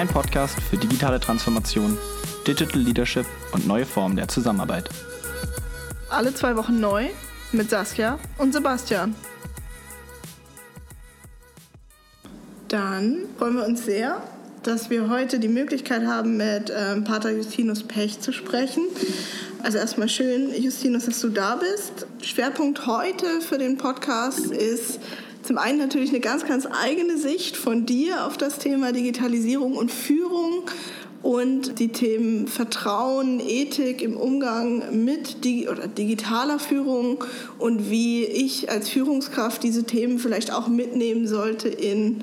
Dein Podcast für digitale Transformation, Digital Leadership und neue Formen der Zusammenarbeit. Alle zwei Wochen neu mit Saskia und Sebastian. Dann freuen wir uns sehr, dass wir heute die Möglichkeit haben, mit ähm, Pater Justinus Pech zu sprechen. Also erstmal schön, Justinus, dass du da bist. Schwerpunkt heute für den Podcast ist zum einen natürlich eine ganz, ganz eigene Sicht von dir auf das Thema Digitalisierung und Führung und die Themen Vertrauen, Ethik im Umgang mit Digi oder digitaler Führung und wie ich als Führungskraft diese Themen vielleicht auch mitnehmen sollte in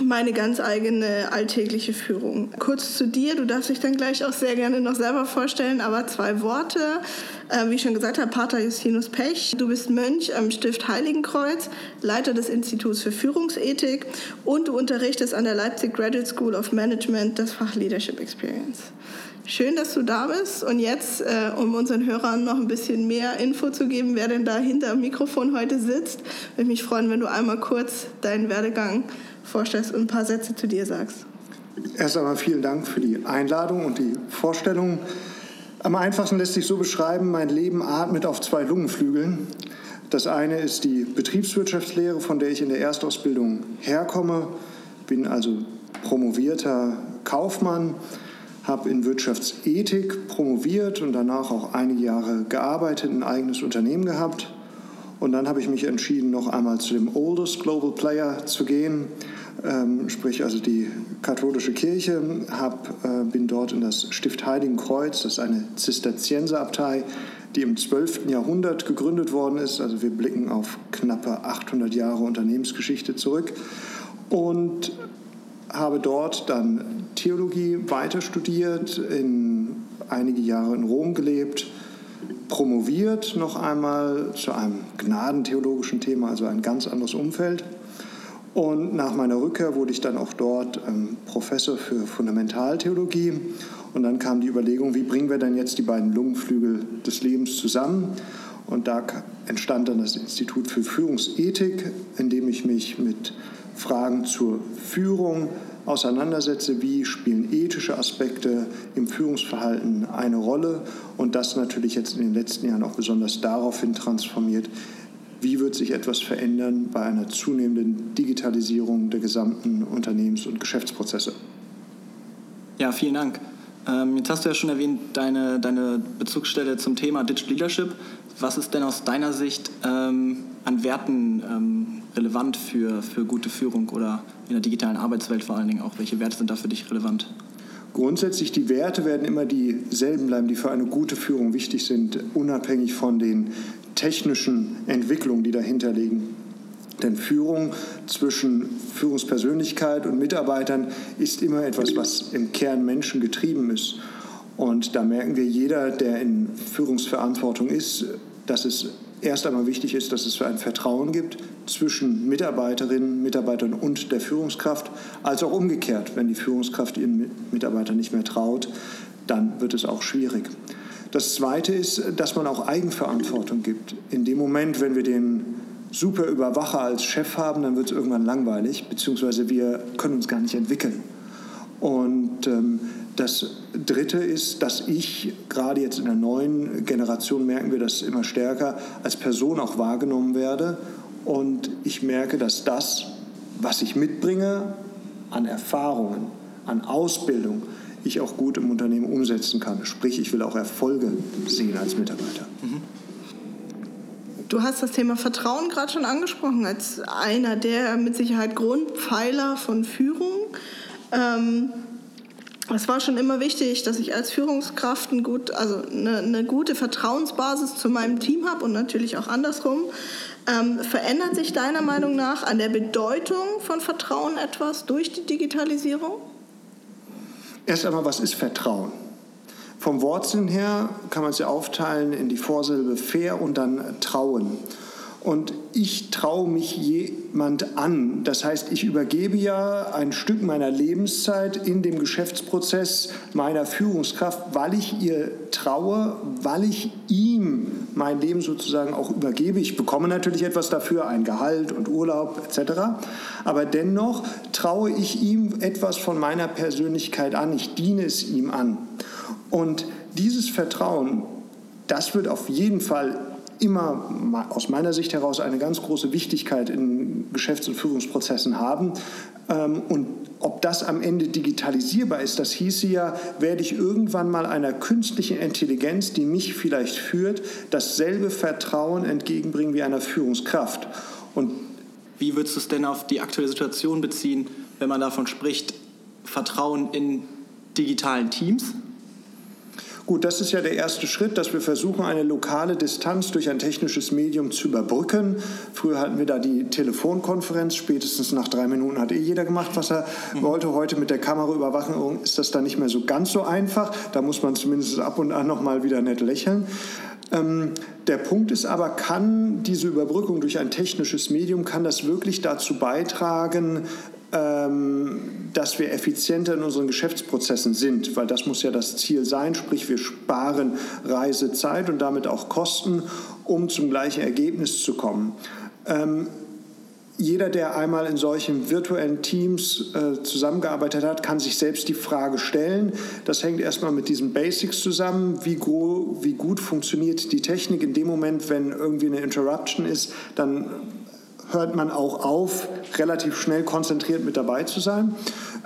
meine ganz eigene alltägliche Führung. Kurz zu dir, du darfst dich dann gleich auch sehr gerne noch selber vorstellen, aber zwei Worte. Äh, wie schon gesagt habe, Pater Justinus Pech. Du bist Mönch am Stift Heiligenkreuz, Leiter des Instituts für Führungsethik und du unterrichtest an der Leipzig Graduate School of Management das Fach Leadership Experience. Schön, dass du da bist. Und jetzt, äh, um unseren Hörern noch ein bisschen mehr Info zu geben, wer denn da hinter dem Mikrofon heute sitzt, würde ich mich freuen, wenn du einmal kurz deinen Werdegang vorstellst und ein paar Sätze zu dir sagst. Erst einmal vielen Dank für die Einladung und die Vorstellung. Am einfachsten lässt sich so beschreiben, mein Leben atmet auf zwei Lungenflügeln. Das eine ist die Betriebswirtschaftslehre, von der ich in der Erstausbildung herkomme, bin also promovierter Kaufmann, habe in Wirtschaftsethik promoviert und danach auch einige Jahre gearbeitet, ein eigenes Unternehmen gehabt. Und dann habe ich mich entschieden, noch einmal zu dem Oldest Global Player zu gehen, ähm, sprich also die katholische Kirche, hab, äh, bin dort in das Stift Heiligenkreuz, das ist eine Zisterzienserabtei, die im 12. Jahrhundert gegründet worden ist. Also wir blicken auf knappe 800 Jahre Unternehmensgeschichte zurück und habe dort dann Theologie weiter studiert, in einige Jahre in Rom gelebt, promoviert noch einmal zu einem gnadentheologischen Thema, also ein ganz anderes Umfeld. Und nach meiner Rückkehr wurde ich dann auch dort ähm, Professor für Fundamentaltheologie. Und dann kam die Überlegung, wie bringen wir denn jetzt die beiden Lungenflügel des Lebens zusammen? Und da entstand dann das Institut für Führungsethik, in dem ich mich mit Fragen zur Führung auseinandersetze, wie spielen ethische Aspekte im Führungsverhalten eine Rolle und das natürlich jetzt in den letzten Jahren auch besonders daraufhin transformiert, wie wird sich etwas verändern bei einer zunehmenden Digitalisierung der gesamten Unternehmens- und Geschäftsprozesse. Ja, vielen Dank. Ähm, jetzt hast du ja schon erwähnt, deine, deine Bezugsstelle zum Thema Digital Leadership. Was ist denn aus deiner Sicht ähm, an Werten ähm, relevant für, für gute Führung oder in der digitalen Arbeitswelt vor allen Dingen auch? Welche Werte sind da für dich relevant? Grundsätzlich, die Werte werden immer dieselben bleiben, die für eine gute Führung wichtig sind, unabhängig von den technischen Entwicklungen, die dahinter liegen. Denn Führung zwischen Führungspersönlichkeit und Mitarbeitern ist immer etwas, was im Kern Menschen getrieben ist. Und da merken wir, jeder, der in Führungsverantwortung ist, dass es erst einmal wichtig ist, dass es ein Vertrauen gibt zwischen Mitarbeiterinnen, Mitarbeitern und der Führungskraft, als auch umgekehrt. Wenn die Führungskraft ihren Mitarbeitern nicht mehr traut, dann wird es auch schwierig. Das Zweite ist, dass man auch Eigenverantwortung gibt. In dem Moment, wenn wir den super Überwacher als Chef haben, dann wird es irgendwann langweilig, beziehungsweise wir können uns gar nicht entwickeln. Und ähm, das Dritte ist, dass ich, gerade jetzt in der neuen Generation merken wir das immer stärker, als Person auch wahrgenommen werde. Und ich merke, dass das, was ich mitbringe an Erfahrungen, an Ausbildung, ich auch gut im Unternehmen umsetzen kann. Sprich, ich will auch Erfolge sehen als Mitarbeiter. Du hast das Thema Vertrauen gerade schon angesprochen, als einer der mit Sicherheit Grundpfeiler von Führung. Ähm, es war schon immer wichtig, dass ich als Führungskraft ein gut, also eine, eine gute Vertrauensbasis zu meinem Team habe und natürlich auch andersrum. Ähm, verändert sich deiner Meinung nach an der Bedeutung von Vertrauen etwas durch die Digitalisierung? Erst einmal, was ist Vertrauen? Vom Wortsinn her kann man es ja aufteilen in die Vorsilbe fair und dann trauen. Und ich traue mich jemand an. Das heißt, ich übergebe ja ein Stück meiner Lebenszeit in dem Geschäftsprozess meiner Führungskraft, weil ich ihr traue, weil ich ihm mein Leben sozusagen auch übergebe. Ich bekomme natürlich etwas dafür, ein Gehalt und Urlaub etc. Aber dennoch traue ich ihm etwas von meiner Persönlichkeit an. Ich diene es ihm an. Und dieses Vertrauen, das wird auf jeden Fall immer aus meiner Sicht heraus eine ganz große Wichtigkeit in Geschäfts- und Führungsprozessen haben. Ähm, und ob das am Ende digitalisierbar ist, das hieße ja, werde ich irgendwann mal einer künstlichen Intelligenz, die mich vielleicht führt, dasselbe Vertrauen entgegenbringen wie einer Führungskraft. Und wie würdest du es denn auf die aktuelle Situation beziehen, wenn man davon spricht, Vertrauen in digitalen Teams? Gut, das ist ja der erste Schritt, dass wir versuchen, eine lokale Distanz durch ein technisches Medium zu überbrücken. Früher hatten wir da die Telefonkonferenz, spätestens nach drei Minuten hat eh jeder gemacht, was er mhm. wollte. Heute mit der Kameraüberwachung ist das dann nicht mehr so ganz so einfach. Da muss man zumindest ab und an noch mal wieder nett lächeln. Ähm, der Punkt ist aber, kann diese Überbrückung durch ein technisches Medium, kann das wirklich dazu beitragen, dass wir effizienter in unseren Geschäftsprozessen sind, weil das muss ja das Ziel sein, sprich wir sparen Reisezeit und damit auch Kosten, um zum gleichen Ergebnis zu kommen. Ähm, jeder, der einmal in solchen virtuellen Teams äh, zusammengearbeitet hat, kann sich selbst die Frage stellen. Das hängt erstmal mit diesen Basics zusammen. Wie, wie gut funktioniert die Technik in dem Moment, wenn irgendwie eine Interruption ist, dann hört man auch auf, relativ schnell konzentriert mit dabei zu sein.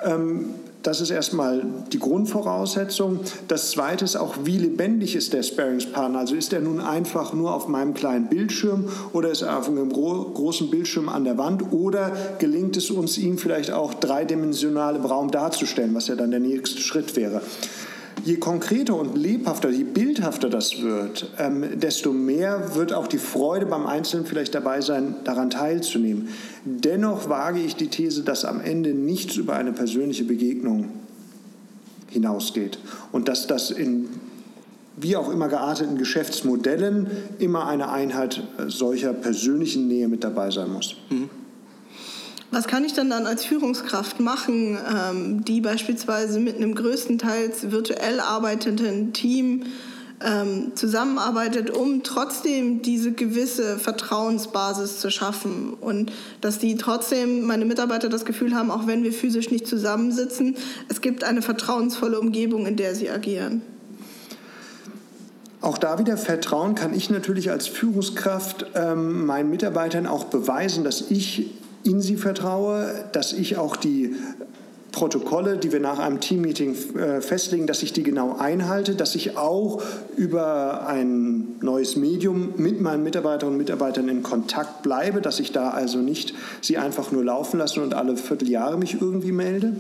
Ähm, das ist erstmal die Grundvoraussetzung. Das Zweite ist auch, wie lebendig ist der Sparingspartner? Also ist er nun einfach nur auf meinem kleinen Bildschirm oder ist er auf einem großen Bildschirm an der Wand oder gelingt es uns, ihn vielleicht auch dreidimensional im Raum darzustellen, was ja dann der nächste Schritt wäre je konkreter und lebhafter, je bildhafter das wird, ähm, desto mehr wird auch die Freude beim Einzelnen vielleicht dabei sein, daran teilzunehmen. Dennoch wage ich die These, dass am Ende nichts über eine persönliche Begegnung hinausgeht und dass das in wie auch immer gearteten Geschäftsmodellen immer eine Einheit solcher persönlichen Nähe mit dabei sein muss. Mhm. Was kann ich dann dann als Führungskraft machen, ähm, die beispielsweise mit einem größtenteils virtuell arbeitenden Team ähm, zusammenarbeitet, um trotzdem diese gewisse Vertrauensbasis zu schaffen und dass die trotzdem, meine Mitarbeiter das Gefühl haben, auch wenn wir physisch nicht zusammensitzen, es gibt eine vertrauensvolle Umgebung, in der sie agieren. Auch da wieder Vertrauen kann ich natürlich als Führungskraft ähm, meinen Mitarbeitern auch beweisen, dass ich in sie vertraue, dass ich auch die Protokolle, die wir nach einem Teammeeting äh, festlegen, dass ich die genau einhalte, dass ich auch über ein neues Medium mit meinen Mitarbeiterinnen und Mitarbeitern in Kontakt bleibe, dass ich da also nicht sie einfach nur laufen lasse und alle Vierteljahre mich irgendwie melde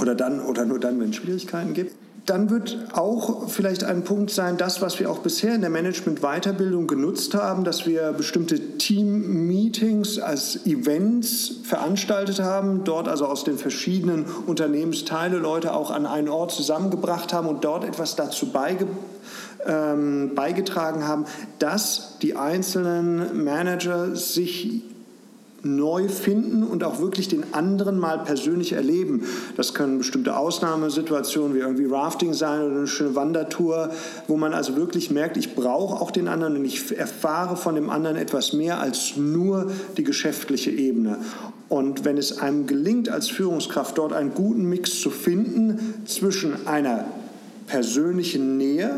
oder dann oder nur dann, wenn es Schwierigkeiten gibt. Dann wird auch vielleicht ein Punkt sein, das, was wir auch bisher in der Management-Weiterbildung genutzt haben, dass wir bestimmte Team-Meetings als Events veranstaltet haben, dort also aus den verschiedenen Unternehmensteile Leute auch an einen Ort zusammengebracht haben und dort etwas dazu beige, ähm, beigetragen haben, dass die einzelnen Manager sich neu finden und auch wirklich den anderen mal persönlich erleben. Das können bestimmte Ausnahmesituationen wie irgendwie Rafting sein oder eine schöne Wandertour, wo man also wirklich merkt, ich brauche auch den anderen und ich erfahre von dem anderen etwas mehr als nur die geschäftliche Ebene. Und wenn es einem gelingt, als Führungskraft dort einen guten Mix zu finden zwischen einer persönlichen Nähe,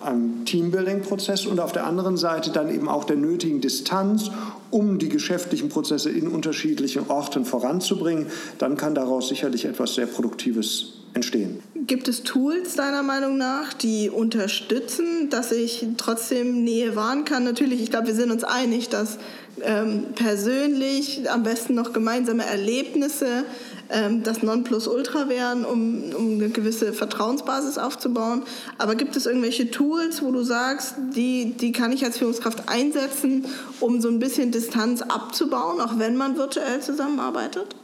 am Teambuilding-Prozess und auf der anderen Seite dann eben auch der nötigen Distanz, um die geschäftlichen Prozesse in unterschiedlichen Orten voranzubringen, dann kann daraus sicherlich etwas sehr Produktives entstehen. Gibt es Tools deiner Meinung nach, die unterstützen, dass ich trotzdem Nähe wahren kann? Natürlich, ich glaube, wir sind uns einig, dass ähm, persönlich am besten noch gemeinsame Erlebnisse ähm, das Nonplusultra wären, um, um eine gewisse Vertrauensbasis aufzubauen. Aber gibt es irgendwelche Tools, wo du sagst, die, die kann ich als Führungskraft einsetzen, um so ein bisschen Distanz abzubauen, auch wenn man virtuell zusammenarbeitet?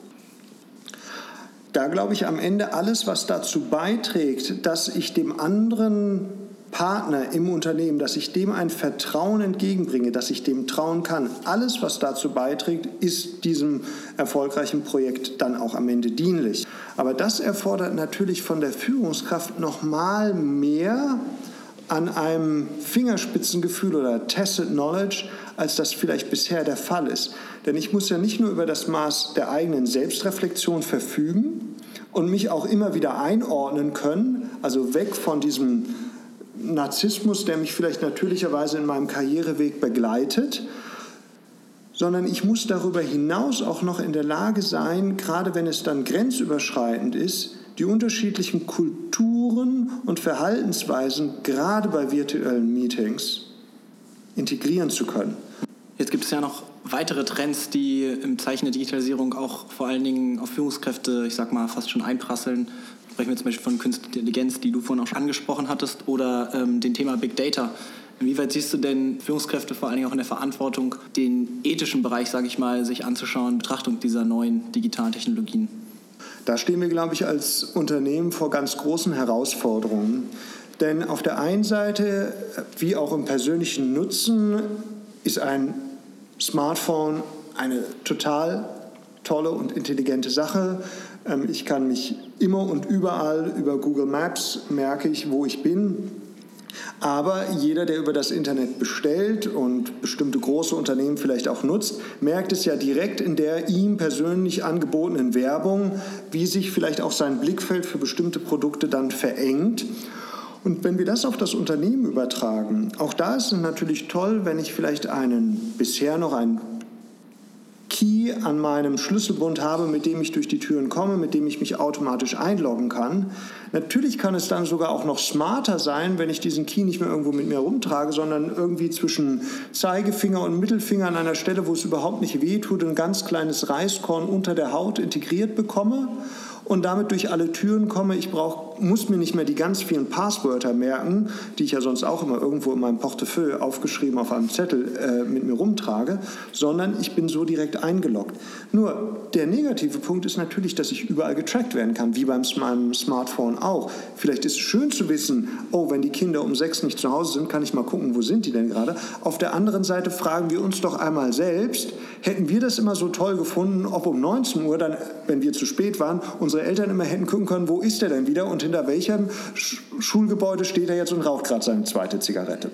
Da glaube ich am Ende alles, was dazu beiträgt, dass ich dem anderen Partner im Unternehmen, dass ich dem ein Vertrauen entgegenbringe, dass ich dem trauen kann. Alles, was dazu beiträgt, ist diesem erfolgreichen Projekt dann auch am Ende dienlich. Aber das erfordert natürlich von der Führungskraft noch mal mehr an einem Fingerspitzengefühl oder Tested Knowledge, als das vielleicht bisher der Fall ist. Denn ich muss ja nicht nur über das Maß der eigenen Selbstreflexion verfügen und mich auch immer wieder einordnen können, also weg von diesem Narzissmus, der mich vielleicht natürlicherweise in meinem Karriereweg begleitet, sondern ich muss darüber hinaus auch noch in der Lage sein, gerade wenn es dann grenzüberschreitend ist, die unterschiedlichen Kulturen und Verhaltensweisen gerade bei virtuellen Meetings integrieren zu können. Jetzt gibt es ja noch weitere Trends, die im Zeichen der Digitalisierung auch vor allen Dingen auf Führungskräfte, ich sag mal, fast schon einprasseln. Sprechen wir zum Beispiel von Künstlicher Intelligenz, die du vorhin auch schon angesprochen hattest, oder ähm, dem Thema Big Data. Inwieweit siehst du denn Führungskräfte vor allen Dingen auch in der Verantwortung, den ethischen Bereich, sage ich mal, sich anzuschauen, Betrachtung dieser neuen digitalen Technologien? Da stehen wir, glaube ich, als Unternehmen vor ganz großen Herausforderungen. Denn auf der einen Seite, wie auch im persönlichen Nutzen, ist ein Smartphone eine total tolle und intelligente Sache. Ähm, ich kann mich immer und überall über Google Maps merke ich, wo ich bin. Aber jeder, der über das Internet bestellt und bestimmte große Unternehmen vielleicht auch nutzt, merkt es ja direkt in der ihm persönlich angebotenen Werbung, wie sich vielleicht auch sein Blickfeld für bestimmte Produkte dann verengt. Und wenn wir das auf das Unternehmen übertragen, auch da ist es natürlich toll, wenn ich vielleicht einen bisher noch einen Key an meinem Schlüsselbund habe, mit dem ich durch die Türen komme, mit dem ich mich automatisch einloggen kann. Natürlich kann es dann sogar auch noch smarter sein, wenn ich diesen Key nicht mehr irgendwo mit mir rumtrage, sondern irgendwie zwischen Zeigefinger und Mittelfinger an einer Stelle, wo es überhaupt nicht wehtut, ein ganz kleines Reiskorn unter der Haut integriert bekomme und damit durch alle Türen komme. Ich brauch, muss mir nicht mehr die ganz vielen Passwörter merken, die ich ja sonst auch immer irgendwo in meinem Portefeuille aufgeschrieben auf einem Zettel äh, mit mir rumtrage, sondern ich bin so direkt eingeloggt. Nur der negative Punkt ist natürlich, dass ich überall getrackt werden kann, wie beim meinem Smartphone auch. Vielleicht ist es schön zu wissen, oh, wenn die Kinder um sechs nicht zu Hause sind, kann ich mal gucken, wo sind die denn gerade. Auf der anderen Seite fragen wir uns doch einmal selbst, hätten wir das immer so toll gefunden, ob um 19 Uhr, dann, wenn wir zu spät waren, unsere Eltern immer hätten gucken können, wo ist er denn wieder und hinter welchem Schulgebäude steht er jetzt und raucht gerade seine zweite Zigarette.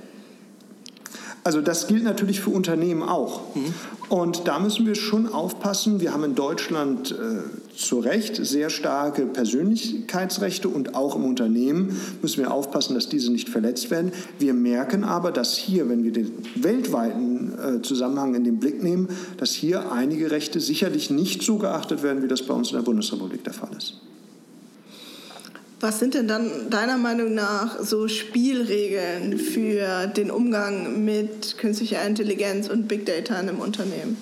Also das gilt natürlich für Unternehmen auch. Mhm. Und da müssen wir schon aufpassen. Wir haben in Deutschland äh, zu Recht sehr starke Persönlichkeitsrechte und auch im Unternehmen müssen wir aufpassen, dass diese nicht verletzt werden. Wir merken aber, dass hier, wenn wir den weltweiten äh, Zusammenhang in den Blick nehmen, dass hier einige Rechte sicherlich nicht so geachtet werden, wie das bei uns in der Bundesrepublik der Fall ist. Was sind denn dann deiner Meinung nach so Spielregeln für den Umgang mit künstlicher Intelligenz und Big Data in einem Unternehmen?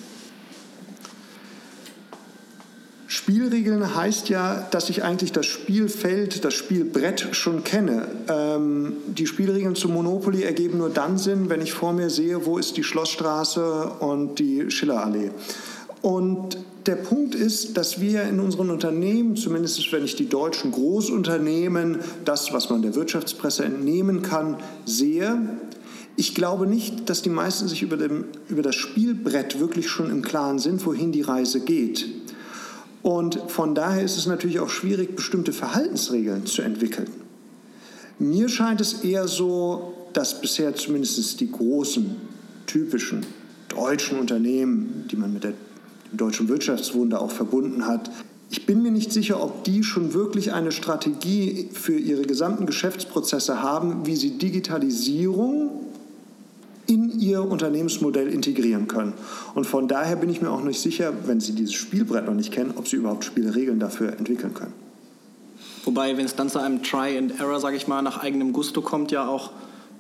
Spielregeln heißt ja, dass ich eigentlich das Spielfeld, das Spielbrett schon kenne. Ähm, die Spielregeln zum Monopoly ergeben nur dann Sinn, wenn ich vor mir sehe, wo ist die Schlossstraße und die Schillerallee. Und der Punkt ist, dass wir in unseren Unternehmen, zumindest wenn ich die deutschen Großunternehmen, das, was man der Wirtschaftspresse entnehmen kann, sehe, ich glaube nicht, dass die meisten sich über, dem, über das Spielbrett wirklich schon im Klaren sind, wohin die Reise geht. Und von daher ist es natürlich auch schwierig, bestimmte Verhaltensregeln zu entwickeln. Mir scheint es eher so, dass bisher zumindest die großen, typischen deutschen Unternehmen, die man mit der deutschen Wirtschaftswunder auch verbunden hat. Ich bin mir nicht sicher, ob die schon wirklich eine Strategie für ihre gesamten Geschäftsprozesse haben, wie sie Digitalisierung in ihr Unternehmensmodell integrieren können. Und von daher bin ich mir auch nicht sicher, wenn Sie dieses Spielbrett noch nicht kennen, ob Sie überhaupt Spielregeln dafür entwickeln können. Wobei, wenn es dann zu einem Try and Error, sage ich mal, nach eigenem Gusto kommt, ja auch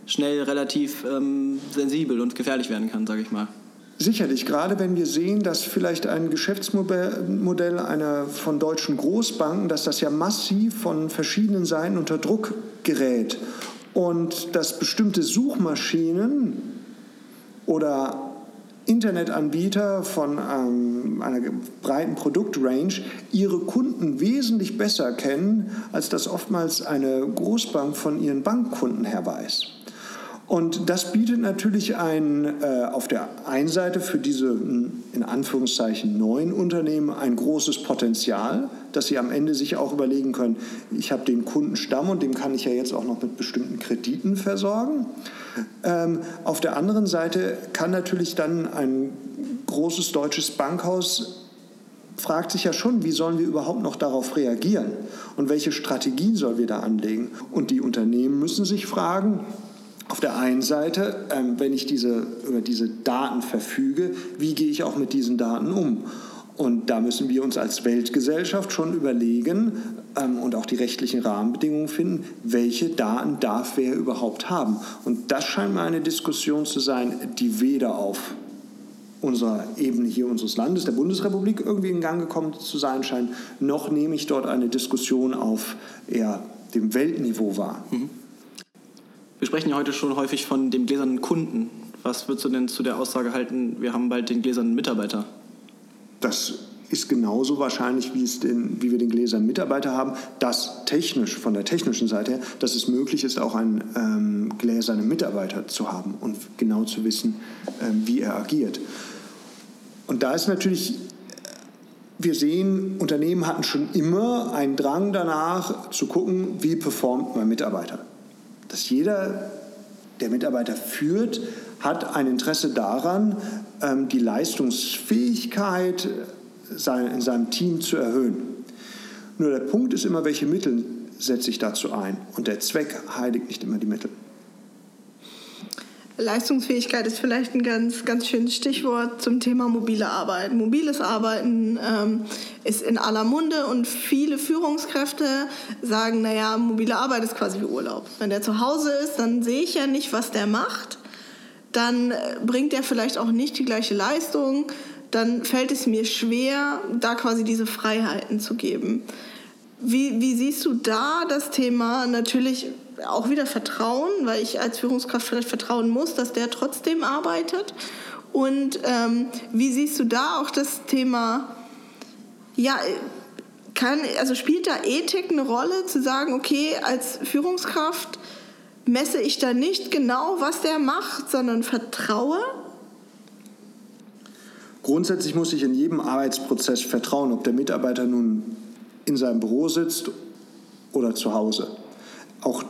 schnell relativ ähm, sensibel und gefährlich werden kann, sage ich mal. Sicherlich, gerade wenn wir sehen, dass vielleicht ein Geschäftsmodell einer von deutschen Großbanken, dass das ja massiv von verschiedenen Seiten unter Druck gerät und dass bestimmte Suchmaschinen oder Internetanbieter von ähm, einer breiten Produktrange ihre Kunden wesentlich besser kennen, als das oftmals eine Großbank von ihren Bankkunden her weiß. Und das bietet natürlich ein, äh, auf der einen Seite für diese in Anführungszeichen neuen Unternehmen ein großes Potenzial, dass sie am Ende sich auch überlegen können, ich habe den Kundenstamm und dem kann ich ja jetzt auch noch mit bestimmten Krediten versorgen. Ähm, auf der anderen Seite kann natürlich dann ein großes deutsches Bankhaus fragt sich ja schon, wie sollen wir überhaupt noch darauf reagieren und welche Strategien sollen wir da anlegen. Und die Unternehmen müssen sich fragen, auf der einen Seite, ähm, wenn ich diese, über diese Daten verfüge, wie gehe ich auch mit diesen Daten um? Und da müssen wir uns als Weltgesellschaft schon überlegen ähm, und auch die rechtlichen Rahmenbedingungen finden, welche Daten darf wer überhaupt haben. Und das scheint mir eine Diskussion zu sein, die weder auf unserer Ebene hier unseres Landes, der Bundesrepublik, irgendwie in Gang gekommen zu sein scheint, noch nehme ich dort eine Diskussion auf eher dem Weltniveau wahr. Mhm. Wir sprechen ja heute schon häufig von dem gläsernen Kunden. Was würdest du denn zu der Aussage halten, wir haben bald den gläsernen Mitarbeiter? Das ist genauso wahrscheinlich, wie, es den, wie wir den gläsernen Mitarbeiter haben, dass technisch, von der technischen Seite her, dass es möglich ist, auch einen ähm, gläsernen Mitarbeiter zu haben und genau zu wissen, ähm, wie er agiert. Und da ist natürlich, wir sehen, Unternehmen hatten schon immer einen Drang danach zu gucken, wie performt mein Mitarbeiter. Dass jeder, der Mitarbeiter führt, hat ein Interesse daran, ähm, die Leistungsfähigkeit in seinem Team zu erhöhen. Nur der Punkt ist immer, welche Mittel setze ich dazu ein. Und der Zweck heiligt nicht immer die Mittel. Leistungsfähigkeit ist vielleicht ein ganz, ganz schönes Stichwort zum Thema mobile Arbeit. Mobiles Arbeiten ähm, ist in aller Munde und viele Führungskräfte sagen, naja, mobile Arbeit ist quasi wie Urlaub. Wenn der zu Hause ist, dann sehe ich ja nicht, was der macht. Dann äh, bringt er vielleicht auch nicht die gleiche Leistung dann fällt es mir schwer, da quasi diese Freiheiten zu geben. Wie, wie siehst du da das Thema natürlich auch wieder Vertrauen, weil ich als Führungskraft vielleicht vertrauen muss, dass der trotzdem arbeitet? Und ähm, wie siehst du da auch das Thema, ja, kann, also spielt da Ethik eine Rolle, zu sagen, okay, als Führungskraft messe ich da nicht genau, was der macht, sondern vertraue? Grundsätzlich muss ich in jedem Arbeitsprozess vertrauen, ob der Mitarbeiter nun in seinem Büro sitzt oder zu Hause. Auch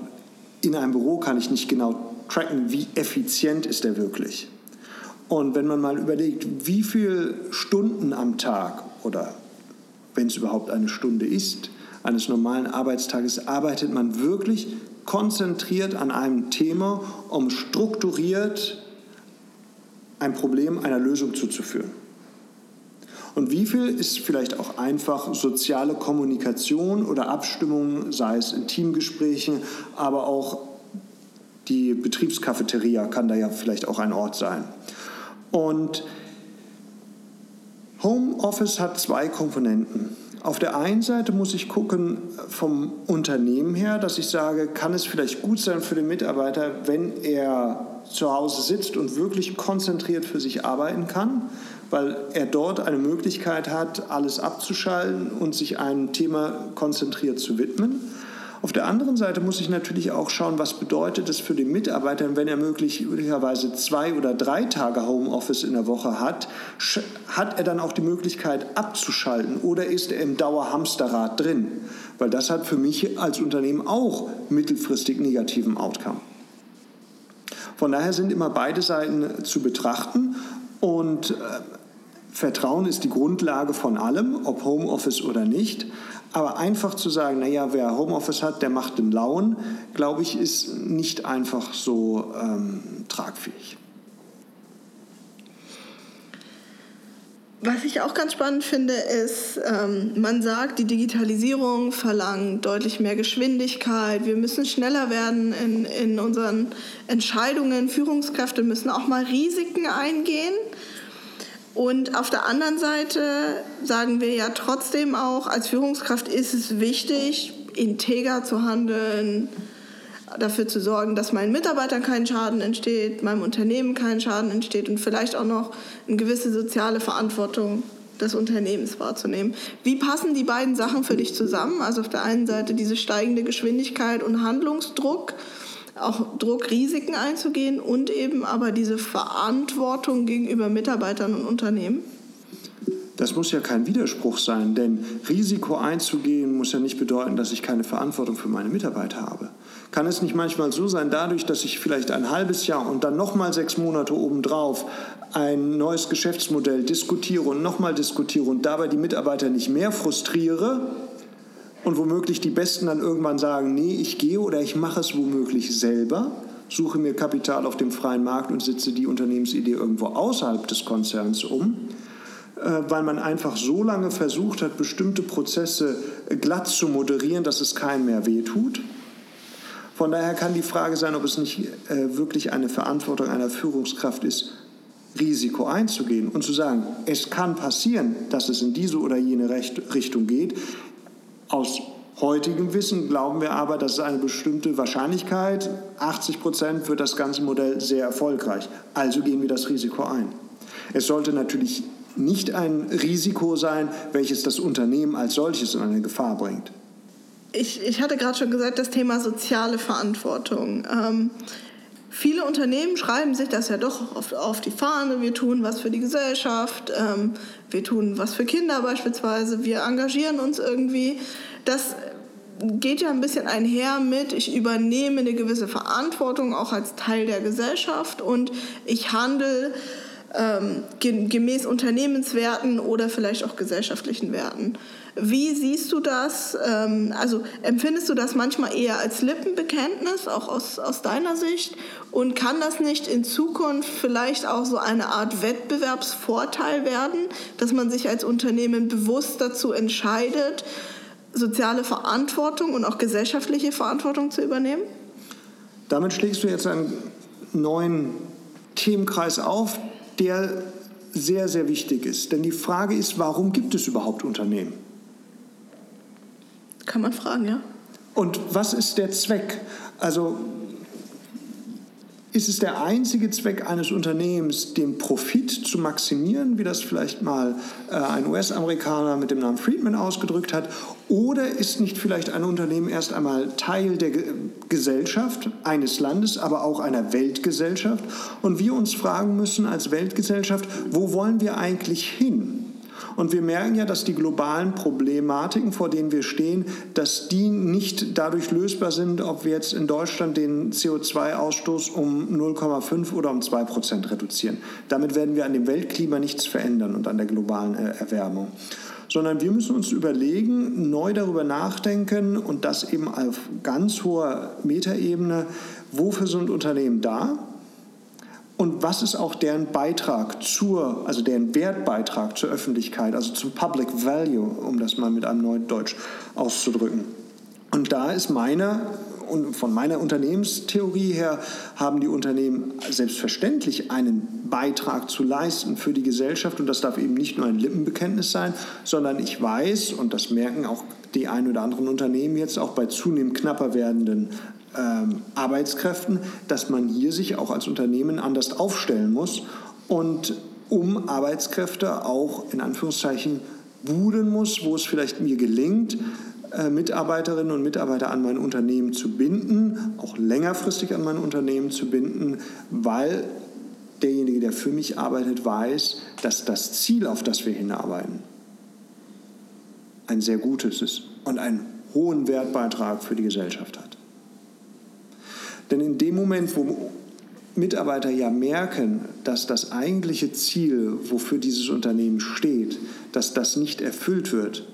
in einem Büro kann ich nicht genau tracken, wie effizient ist er wirklich. Und wenn man mal überlegt, wie viele Stunden am Tag oder wenn es überhaupt eine Stunde ist, eines normalen Arbeitstages arbeitet man wirklich konzentriert an einem Thema, um strukturiert ein Problem einer Lösung zuzuführen. Und wie viel ist vielleicht auch einfach soziale Kommunikation oder Abstimmung, sei es in Teamgesprächen, aber auch die Betriebskafeteria kann da ja vielleicht auch ein Ort sein. Und Homeoffice hat zwei Komponenten. Auf der einen Seite muss ich gucken vom Unternehmen her, dass ich sage, kann es vielleicht gut sein für den Mitarbeiter, wenn er zu Hause sitzt und wirklich konzentriert für sich arbeiten kann weil er dort eine Möglichkeit hat, alles abzuschalten und sich einem Thema konzentriert zu widmen. Auf der anderen Seite muss ich natürlich auch schauen, was bedeutet es für den Mitarbeiter, wenn er möglicherweise zwei oder drei Tage Homeoffice in der Woche hat, hat er dann auch die Möglichkeit abzuschalten oder ist er im Dauerhamsterrad drin? Weil das hat für mich als Unternehmen auch mittelfristig negativen Outcome. Von daher sind immer beide Seiten zu betrachten und äh, Vertrauen ist die Grundlage von allem, ob Homeoffice oder nicht. Aber einfach zu sagen, naja, wer Homeoffice hat, der macht den Lauen, glaube ich, ist nicht einfach so ähm, tragfähig. Was ich auch ganz spannend finde, ist, ähm, man sagt, die Digitalisierung verlangt deutlich mehr Geschwindigkeit. Wir müssen schneller werden in, in unseren Entscheidungen. Führungskräfte müssen auch mal Risiken eingehen. Und auf der anderen Seite sagen wir ja trotzdem auch, als Führungskraft ist es wichtig, integer zu handeln, dafür zu sorgen, dass meinen Mitarbeitern kein Schaden entsteht, meinem Unternehmen kein Schaden entsteht und vielleicht auch noch eine gewisse soziale Verantwortung des Unternehmens wahrzunehmen. Wie passen die beiden Sachen für dich zusammen? Also auf der einen Seite diese steigende Geschwindigkeit und Handlungsdruck, auch Druckrisiken einzugehen und eben aber diese Verantwortung gegenüber Mitarbeitern und Unternehmen? Das muss ja kein Widerspruch sein, denn Risiko einzugehen muss ja nicht bedeuten, dass ich keine Verantwortung für meine Mitarbeiter habe. Kann es nicht manchmal so sein, dadurch, dass ich vielleicht ein halbes Jahr und dann nochmal sechs Monate obendrauf ein neues Geschäftsmodell diskutiere und nochmal diskutiere und dabei die Mitarbeiter nicht mehr frustriere und womöglich die Besten dann irgendwann sagen, nee, ich gehe oder ich mache es womöglich selber, suche mir Kapital auf dem freien Markt und setze die Unternehmensidee irgendwo außerhalb des Konzerns um, äh, weil man einfach so lange versucht hat, bestimmte Prozesse glatt zu moderieren, dass es keinem mehr wehtut. Von daher kann die Frage sein, ob es nicht äh, wirklich eine Verantwortung einer Führungskraft ist, Risiko einzugehen und zu sagen, es kann passieren, dass es in diese oder jene Richtung geht. Aus heutigem Wissen glauben wir aber, dass es eine bestimmte Wahrscheinlichkeit, 80 Prozent, wird das ganze Modell sehr erfolgreich. Also gehen wir das Risiko ein. Es sollte natürlich nicht ein Risiko sein, welches das Unternehmen als solches in eine Gefahr bringt. Ich, ich hatte gerade schon gesagt, das Thema soziale Verantwortung. Ähm, viele Unternehmen schreiben sich das ja doch auf, auf, die Fahne. Wir tun was für die Gesellschaft, ähm, wir tun was für Kinder beispielsweise, wir engagieren uns irgendwie. Das geht ja ein bisschen einher mit, ich übernehme eine gewisse Verantwortung auch als Teil der Gesellschaft und ich handle ähm, gemäß Unternehmenswerten oder vielleicht auch gesellschaftlichen Werten. Wie siehst du das? Ähm, also empfindest du das manchmal eher als Lippenbekenntnis, auch aus, aus deiner Sicht? Und kann das nicht in Zukunft vielleicht auch so eine Art Wettbewerbsvorteil werden, dass man sich als Unternehmen bewusst dazu entscheidet, soziale Verantwortung und auch gesellschaftliche Verantwortung zu übernehmen? Damit schlägst du jetzt einen neuen Themenkreis auf, der sehr, sehr wichtig ist. Denn die Frage ist, warum gibt es überhaupt Unternehmen? Kann man fragen, ja. Und was ist der Zweck? Also ist es der einzige Zweck eines Unternehmens, den Profit zu maximieren, wie das vielleicht mal äh, ein US-Amerikaner mit dem Namen Friedman ausgedrückt hat? Oder ist nicht vielleicht ein Unternehmen erst einmal Teil der Ge Gesellschaft, eines Landes, aber auch einer Weltgesellschaft? Und wir uns fragen müssen als Weltgesellschaft, wo wollen wir eigentlich hin? Und wir merken ja, dass die globalen Problematiken, vor denen wir stehen, dass die nicht dadurch lösbar sind, ob wir jetzt in Deutschland den CO2-Ausstoß um 0,5 oder um 2 Prozent reduzieren. Damit werden wir an dem Weltklima nichts verändern und an der globalen äh, Erwärmung sondern wir müssen uns überlegen, neu darüber nachdenken und das eben auf ganz hoher Metaebene, wofür sind Unternehmen da? Und was ist auch deren Beitrag zur, also deren Wertbeitrag zur Öffentlichkeit, also zum Public Value, um das mal mit einem neuen Deutsch auszudrücken. Und da ist meine, und von meiner Unternehmenstheorie her haben die Unternehmen selbstverständlich einen Beitrag zu leisten für die Gesellschaft. Und das darf eben nicht nur ein Lippenbekenntnis sein, sondern ich weiß, und das merken auch die ein oder anderen Unternehmen jetzt auch bei zunehmend knapper werdenden ähm, Arbeitskräften, dass man hier sich auch als Unternehmen anders aufstellen muss und um Arbeitskräfte auch in Anführungszeichen budeln muss, wo es vielleicht mir gelingt, äh, Mitarbeiterinnen und Mitarbeiter an mein Unternehmen zu binden, auch längerfristig an mein Unternehmen zu binden, weil derjenige, der für mich arbeitet, weiß, dass das Ziel, auf das wir hinarbeiten, ein sehr gutes ist und einen hohen Wertbeitrag für die Gesellschaft hat. Denn in dem Moment, wo Mitarbeiter ja merken, dass das eigentliche Ziel, wofür dieses Unternehmen steht, dass das nicht erfüllt wird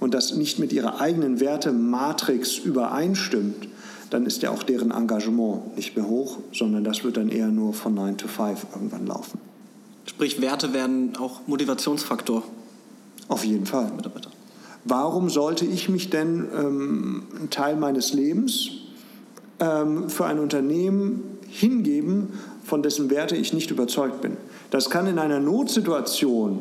und das nicht mit ihrer eigenen Wertematrix übereinstimmt, dann ist ja auch deren Engagement nicht mehr hoch, sondern das wird dann eher nur von 9 to 5 irgendwann laufen. Sprich, Werte werden auch Motivationsfaktor. Auf jeden Fall. Mitarbeiter. Warum sollte ich mich denn ähm, einen Teil meines Lebens ähm, für ein Unternehmen hingeben, von dessen Werte ich nicht überzeugt bin. Das kann in einer Notsituation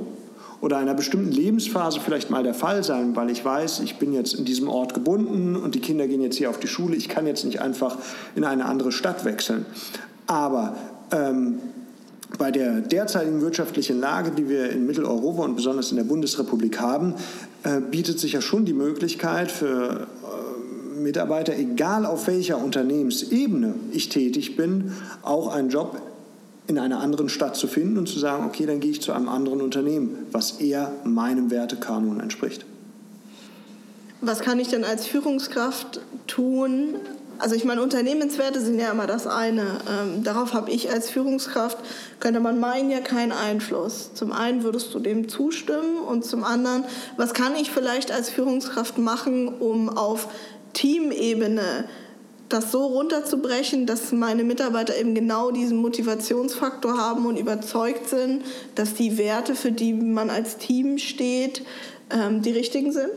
oder einer bestimmten Lebensphase vielleicht mal der Fall sein, weil ich weiß, ich bin jetzt in diesem Ort gebunden und die Kinder gehen jetzt hier auf die Schule. Ich kann jetzt nicht einfach in eine andere Stadt wechseln. Aber ähm, bei der derzeitigen wirtschaftlichen Lage, die wir in Mitteleuropa und besonders in der Bundesrepublik haben, äh, bietet sich ja schon die Möglichkeit für äh, Mitarbeiter, egal auf welcher Unternehmensebene ich tätig bin, auch einen Job in einer anderen Stadt zu finden und zu sagen, okay, dann gehe ich zu einem anderen Unternehmen, was eher meinem Wertekanon entspricht. Was kann ich denn als Führungskraft tun? Also ich meine, Unternehmenswerte sind ja immer das eine. Ähm, darauf habe ich als Führungskraft, könnte man meinen, ja keinen Einfluss. Zum einen würdest du dem zustimmen und zum anderen, was kann ich vielleicht als Führungskraft machen, um auf Teamebene das so runterzubrechen, dass meine Mitarbeiter eben genau diesen Motivationsfaktor haben und überzeugt sind, dass die Werte, für die man als Team steht, ähm, die richtigen sind?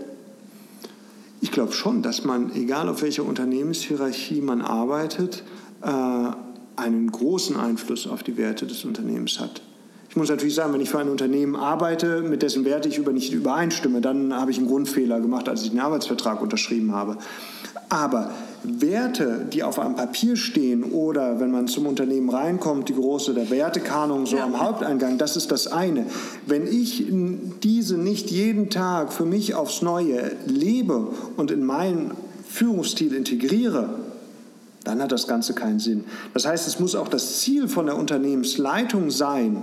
Ich glaube schon, dass man, egal auf welcher Unternehmenshierarchie man arbeitet, äh, einen großen Einfluss auf die Werte des Unternehmens hat. Ich muss natürlich sagen, wenn ich für ein Unternehmen arbeite, mit dessen Werte ich über nicht übereinstimme, dann habe ich einen Grundfehler gemacht, als ich den Arbeitsvertrag unterschrieben habe. Aber Werte, die auf einem Papier stehen oder wenn man zum Unternehmen reinkommt, die große der Wertekanon so ja. am Haupteingang, das ist das eine. Wenn ich diese nicht jeden Tag für mich aufs Neue lebe und in meinen Führungsstil integriere, dann hat das Ganze keinen Sinn. Das heißt, es muss auch das Ziel von der Unternehmensleitung sein,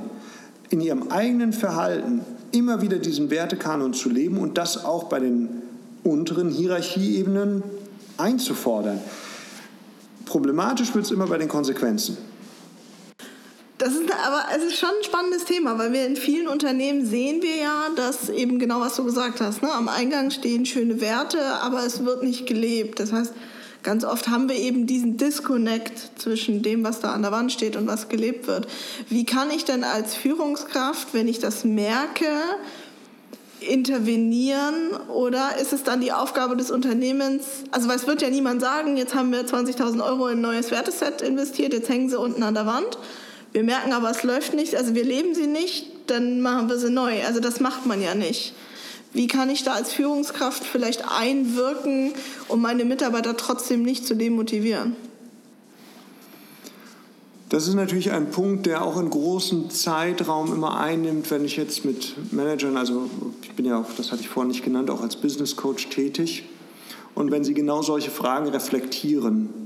in ihrem eigenen Verhalten immer wieder diesen Wertekanon zu leben und das auch bei den unteren Hierarchieebenen einzufordern. Problematisch wird es immer bei den Konsequenzen. Das ist aber es ist schon ein spannendes Thema, weil wir in vielen Unternehmen sehen wir ja, dass eben genau was du gesagt hast. Ne? Am Eingang stehen schöne Werte, aber es wird nicht gelebt. Das heißt, ganz oft haben wir eben diesen Disconnect zwischen dem, was da an der Wand steht und was gelebt wird. Wie kann ich denn als Führungskraft, wenn ich das merke, intervenieren oder ist es dann die Aufgabe des Unternehmens, also weil es wird ja niemand sagen, jetzt haben wir 20.000 Euro in ein neues Werteset investiert, jetzt hängen sie unten an der Wand. Wir merken aber, es läuft nicht, also wir leben sie nicht, dann machen wir sie neu. Also das macht man ja nicht. Wie kann ich da als Führungskraft vielleicht einwirken, um meine Mitarbeiter trotzdem nicht zu demotivieren? Das ist natürlich ein Punkt, der auch einen großen Zeitraum immer einnimmt, wenn ich jetzt mit Managern, also ich bin ja auch, das hatte ich vorhin nicht genannt, auch als Business Coach tätig. Und wenn sie genau solche Fragen reflektieren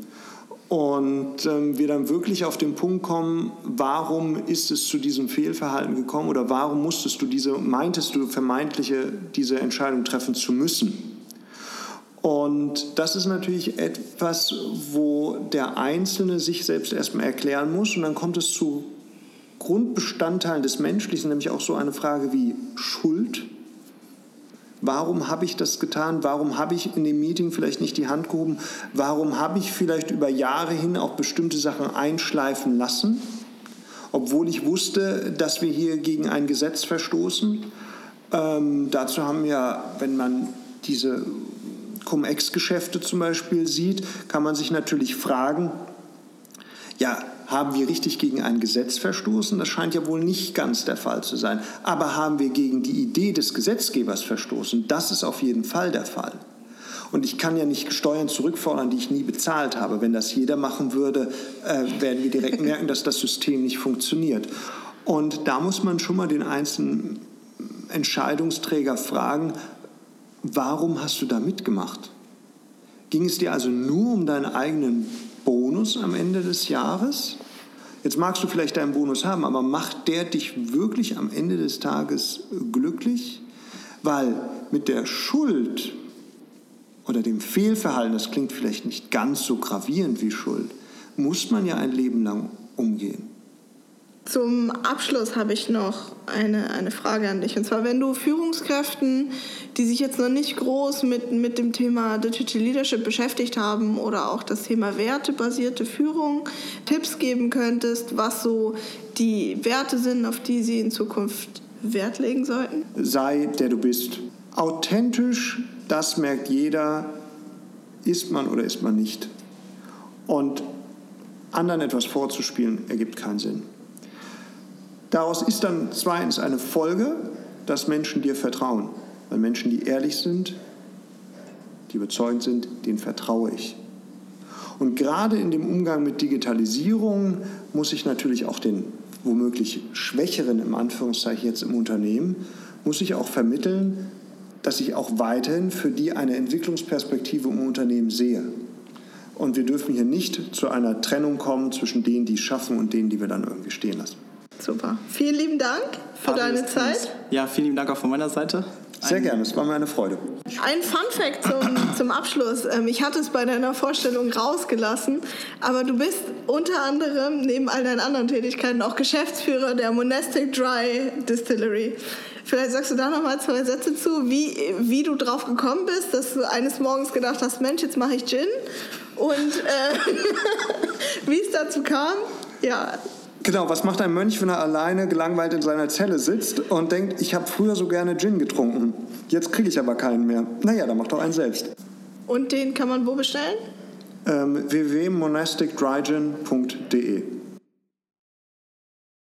und ähm, wir dann wirklich auf den Punkt kommen, warum ist es zu diesem Fehlverhalten gekommen oder warum musstest du diese, meintest du vermeintliche, diese Entscheidung treffen zu müssen? Und das ist natürlich etwas, wo der Einzelne sich selbst erstmal erklären muss. Und dann kommt es zu Grundbestandteilen des Menschlichen, nämlich auch so eine Frage wie Schuld. Warum habe ich das getan? Warum habe ich in dem Meeting vielleicht nicht die Hand gehoben? Warum habe ich vielleicht über Jahre hin auch bestimmte Sachen einschleifen lassen, obwohl ich wusste, dass wir hier gegen ein Gesetz verstoßen? Ähm, dazu haben ja, wenn man diese Cum-Ex-Geschäfte zum Beispiel sieht, kann man sich natürlich fragen, ja, haben wir richtig gegen ein Gesetz verstoßen? Das scheint ja wohl nicht ganz der Fall zu sein. Aber haben wir gegen die Idee des Gesetzgebers verstoßen? Das ist auf jeden Fall der Fall. Und ich kann ja nicht Steuern zurückfordern, die ich nie bezahlt habe. Wenn das jeder machen würde, äh, werden wir direkt merken, dass das System nicht funktioniert. Und da muss man schon mal den einzelnen Entscheidungsträger fragen, Warum hast du da mitgemacht? Ging es dir also nur um deinen eigenen Bonus am Ende des Jahres? Jetzt magst du vielleicht deinen Bonus haben, aber macht der dich wirklich am Ende des Tages glücklich? Weil mit der Schuld oder dem Fehlverhalten, das klingt vielleicht nicht ganz so gravierend wie Schuld, muss man ja ein Leben lang umgehen. Zum Abschluss habe ich noch eine, eine Frage an dich. Und zwar, wenn du Führungskräften, die sich jetzt noch nicht groß mit, mit dem Thema Digital Leadership beschäftigt haben oder auch das Thema wertebasierte Führung, Tipps geben könntest, was so die Werte sind, auf die sie in Zukunft Wert legen sollten? Sei der du bist. Authentisch, das merkt jeder, ist man oder ist man nicht. Und anderen etwas vorzuspielen, ergibt keinen Sinn. Daraus ist dann zweitens eine Folge, dass Menschen dir vertrauen. Weil Menschen, die ehrlich sind, die überzeugend sind, denen vertraue ich. Und gerade in dem Umgang mit Digitalisierung muss ich natürlich auch den womöglich Schwächeren im Anführungszeichen jetzt im Unternehmen, muss ich auch vermitteln, dass ich auch weiterhin für die eine Entwicklungsperspektive im Unternehmen sehe. Und wir dürfen hier nicht zu einer Trennung kommen zwischen denen, die es schaffen und denen, die wir dann irgendwie stehen lassen. Super. Vielen lieben Dank für Fabius deine Zeit. Ja, vielen lieben Dank auch von meiner Seite. Sehr gerne, es war mir eine Freude. Ein Fun Fact zum, zum Abschluss. Ähm, Ich hatte es bei deiner Vorstellung rausgelassen, aber du bist unter anderem neben all deinen anderen Tätigkeiten auch Geschäftsführer der Monastic Dry Distillery. Vielleicht sagst du da noch mal zwei Sätze zu, wie, wie du drauf gekommen bist, dass du eines Morgens gedacht hast, Mensch, jetzt mache ich Gin und äh, wie es dazu kam. Ja, Genau, was macht ein Mönch, wenn er alleine gelangweilt in seiner Zelle sitzt und denkt, ich habe früher so gerne Gin getrunken, jetzt kriege ich aber keinen mehr. Naja, dann mach doch einen selbst. und den kann man wo bestellen? Ähm, www.monasticdrygin.de